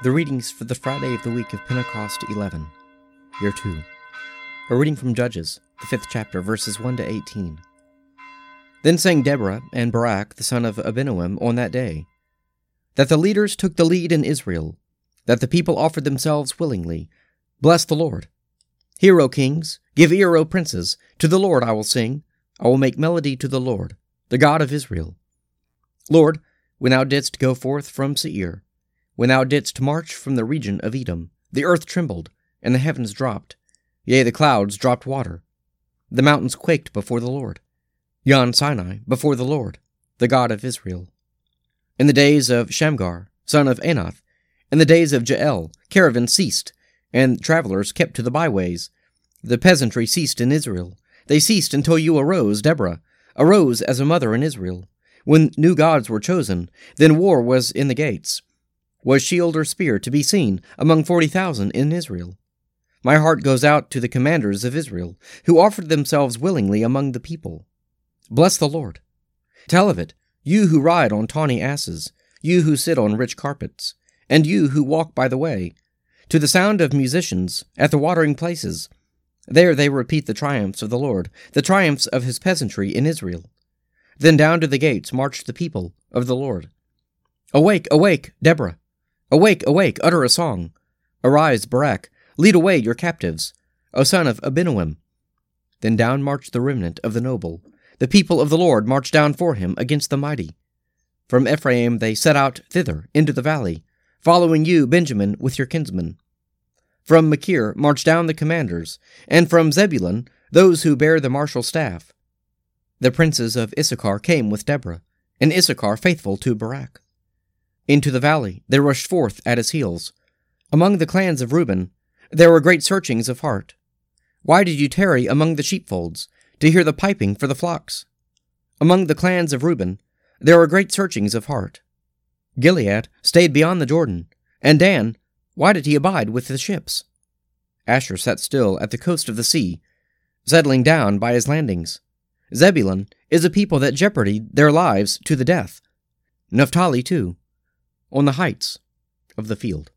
The readings for the Friday of the week of Pentecost 11, Year 2. A reading from Judges, the fifth chapter, verses 1 to 18. Then sang Deborah and Barak, the son of Abinoam, on that day, that the leaders took the lead in Israel, that the people offered themselves willingly. Bless the Lord. Hear, O kings, give ear, O princes, to the Lord I will sing, I will make melody to the Lord, the God of Israel. Lord, when thou didst go forth from Seir, when thou didst march from the region of Edom, the earth trembled, and the heavens dropped, yea, the clouds dropped water. The mountains quaked before the Lord, yon Sinai before the Lord, the God of Israel. In the days of Shamgar, son of Anath, in the days of Jael, caravans ceased, and travelers kept to the byways. The peasantry ceased in Israel. They ceased until you arose, Deborah, arose as a mother in Israel. When new gods were chosen, then war was in the gates. Was shield or spear to be seen among forty thousand in Israel? My heart goes out to the commanders of Israel, who offered themselves willingly among the people. Bless the Lord. Tell of it, you who ride on tawny asses, you who sit on rich carpets, and you who walk by the way, to the sound of musicians at the watering places. There they repeat the triumphs of the Lord, the triumphs of his peasantry in Israel. Then down to the gates marched the people of the Lord. Awake, awake, Deborah! Awake, awake, utter a song! Arise, Barak, lead away your captives, O son of Abinoam! Then down marched the remnant of the noble. The people of the Lord marched down for him against the mighty. From Ephraim they set out thither into the valley, following you, Benjamin, with your kinsmen. From Machir marched down the commanders, and from Zebulun those who bear the martial staff. The princes of Issachar came with Deborah, and Issachar faithful to Barak. Into the valley they rushed forth at his heels. Among the clans of Reuben there were great searchings of heart. Why did you tarry among the sheepfolds, to hear the piping for the flocks? Among the clans of Reuben there were great searchings of heart. Gilead stayed beyond the Jordan, and Dan, why did he abide with the ships? Asher sat still at the coast of the sea, settling down by his landings. Zebulun is a people that jeoparded their lives to the death. Naphtali, too, on the heights of the field.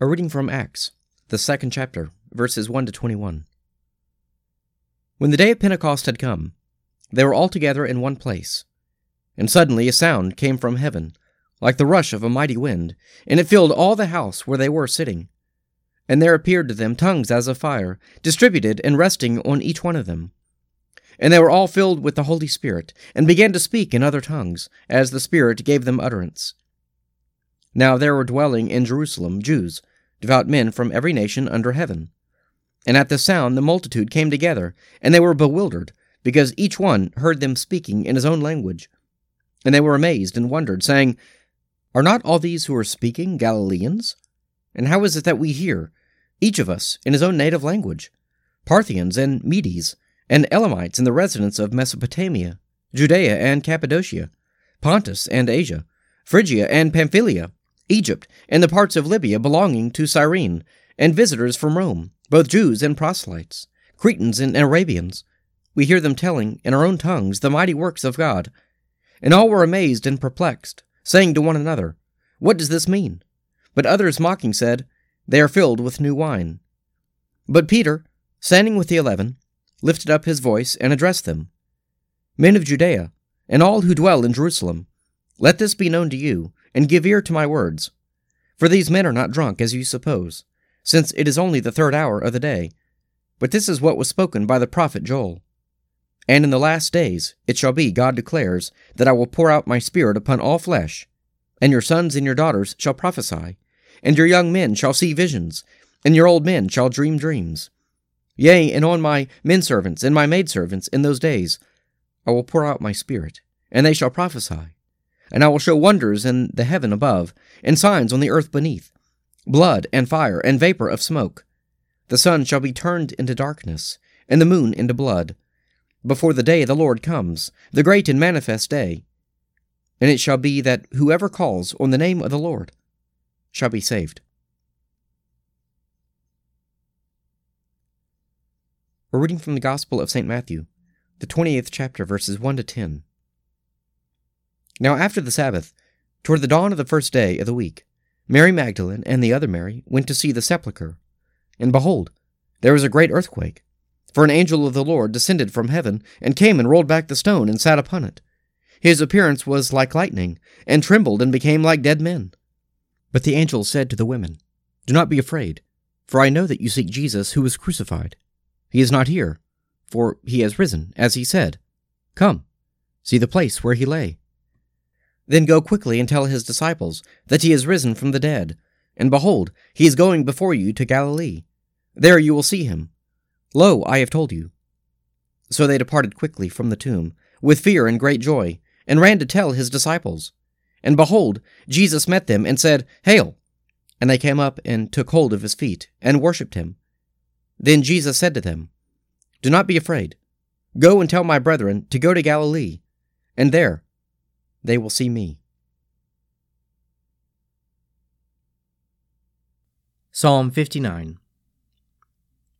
A reading from Acts, the second chapter, verses 1 to 21. When the day of Pentecost had come, they were all together in one place. And suddenly a sound came from heaven, like the rush of a mighty wind, and it filled all the house where they were sitting. And there appeared to them tongues as of fire, distributed and resting on each one of them. And they were all filled with the Holy Spirit, and began to speak in other tongues, as the Spirit gave them utterance. Now there were dwelling in Jerusalem Jews, devout men from every nation under heaven. And at the sound the multitude came together, and they were bewildered, because each one heard them speaking in his own language. And they were amazed and wondered, saying, Are not all these who are speaking Galileans? And how is it that we hear, each of us in his own native language? Parthians and Medes, and Elamites in the residents of Mesopotamia, Judea and Cappadocia, Pontus and Asia, Phrygia and Pamphylia, Egypt, and the parts of Libya belonging to Cyrene, and visitors from Rome, both Jews and proselytes, Cretans and Arabians. We hear them telling, in our own tongues, the mighty works of God. And all were amazed and perplexed, saying to one another, What does this mean? But others mocking said, They are filled with new wine. But Peter, standing with the eleven, lifted up his voice and addressed them Men of Judea, and all who dwell in Jerusalem, let this be known to you, and give ear to my words. For these men are not drunk, as you suppose, since it is only the third hour of the day. But this is what was spoken by the prophet Joel. And in the last days it shall be, God declares, that I will pour out my Spirit upon all flesh, and your sons and your daughters shall prophesy, and your young men shall see visions, and your old men shall dream dreams. Yea, and on my men servants and my maidservants in those days I will pour out my Spirit, and they shall prophesy. And I will show wonders in the heaven above, and signs on the earth beneath blood and fire and vapor of smoke. The sun shall be turned into darkness, and the moon into blood, before the day the Lord comes, the great and manifest day. And it shall be that whoever calls on the name of the Lord shall be saved. A reading from the Gospel of St. Matthew, the 28th chapter, verses 1 to 10. Now after the Sabbath, toward the dawn of the first day of the week, Mary Magdalene and the other Mary went to see the sepulchre. And behold, there was a great earthquake. For an angel of the Lord descended from heaven, and came and rolled back the stone, and sat upon it. His appearance was like lightning, and trembled and became like dead men. But the angel said to the women, Do not be afraid, for I know that you seek Jesus who was crucified. He is not here, for he has risen, as he said. Come, see the place where he lay. Then go quickly and tell his disciples that he is risen from the dead. And behold, he is going before you to Galilee. There you will see him. Lo, I have told you. So they departed quickly from the tomb, with fear and great joy, and ran to tell his disciples. And behold, Jesus met them and said, Hail! And they came up and took hold of his feet, and worshipped him. Then Jesus said to them, Do not be afraid. Go and tell my brethren to go to Galilee, and there they will see me. Psalm 59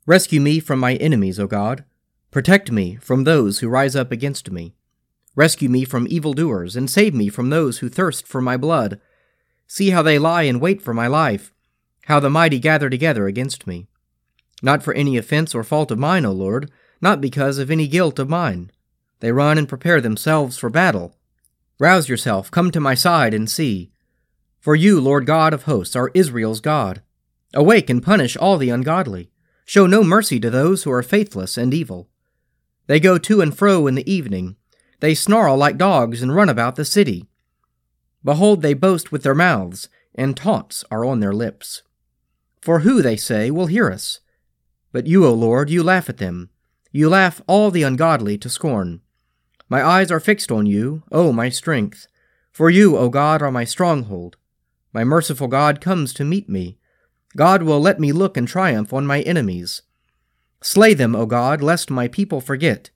Rescue me from my enemies, O God. Protect me from those who rise up against me. Rescue me from evildoers, and save me from those who thirst for my blood. See how they lie in wait for my life, how the mighty gather together against me. Not for any offense or fault of mine, O Lord, not because of any guilt of mine. They run and prepare themselves for battle. Rouse yourself, come to my side, and see. For you, Lord God of hosts, are Israel's God. Awake and punish all the ungodly. Show no mercy to those who are faithless and evil. They go to and fro in the evening. They snarl like dogs and run about the city. Behold, they boast with their mouths, and taunts are on their lips. For who, they say, will hear us? But you, O Lord, you laugh at them. You laugh all the ungodly to scorn. My eyes are fixed on you, O my strength. For you, O God, are my stronghold. My merciful God comes to meet me. God will let me look in triumph on my enemies. Slay them, O God, lest my people forget.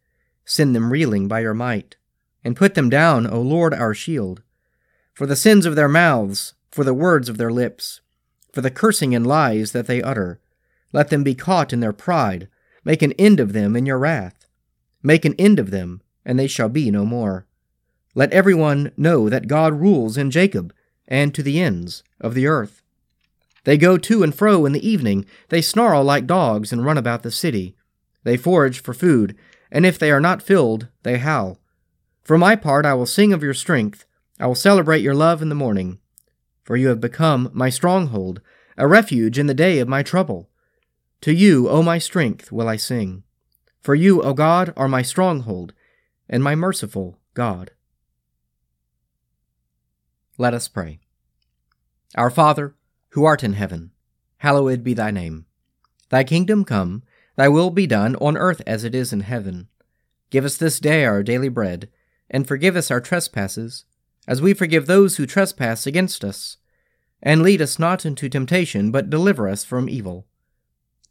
Send them reeling by your might. And put them down, O Lord our shield. For the sins of their mouths, for the words of their lips, for the cursing and lies that they utter. Let them be caught in their pride. Make an end of them in your wrath. Make an end of them and they shall be no more. Let everyone know that God rules in Jacob and to the ends of the earth. They go to and fro in the evening, they snarl like dogs and run about the city. They forage for food, and if they are not filled, they howl. For my part, I will sing of your strength, I will celebrate your love in the morning. For you have become my stronghold, a refuge in the day of my trouble. To you, O my strength, will I sing. For you, O God, are my stronghold and my merciful God. Let us pray. Our Father, who art in heaven, hallowed be thy name. Thy kingdom come, thy will be done on earth as it is in heaven. Give us this day our daily bread, and forgive us our trespasses, as we forgive those who trespass against us. And lead us not into temptation, but deliver us from evil.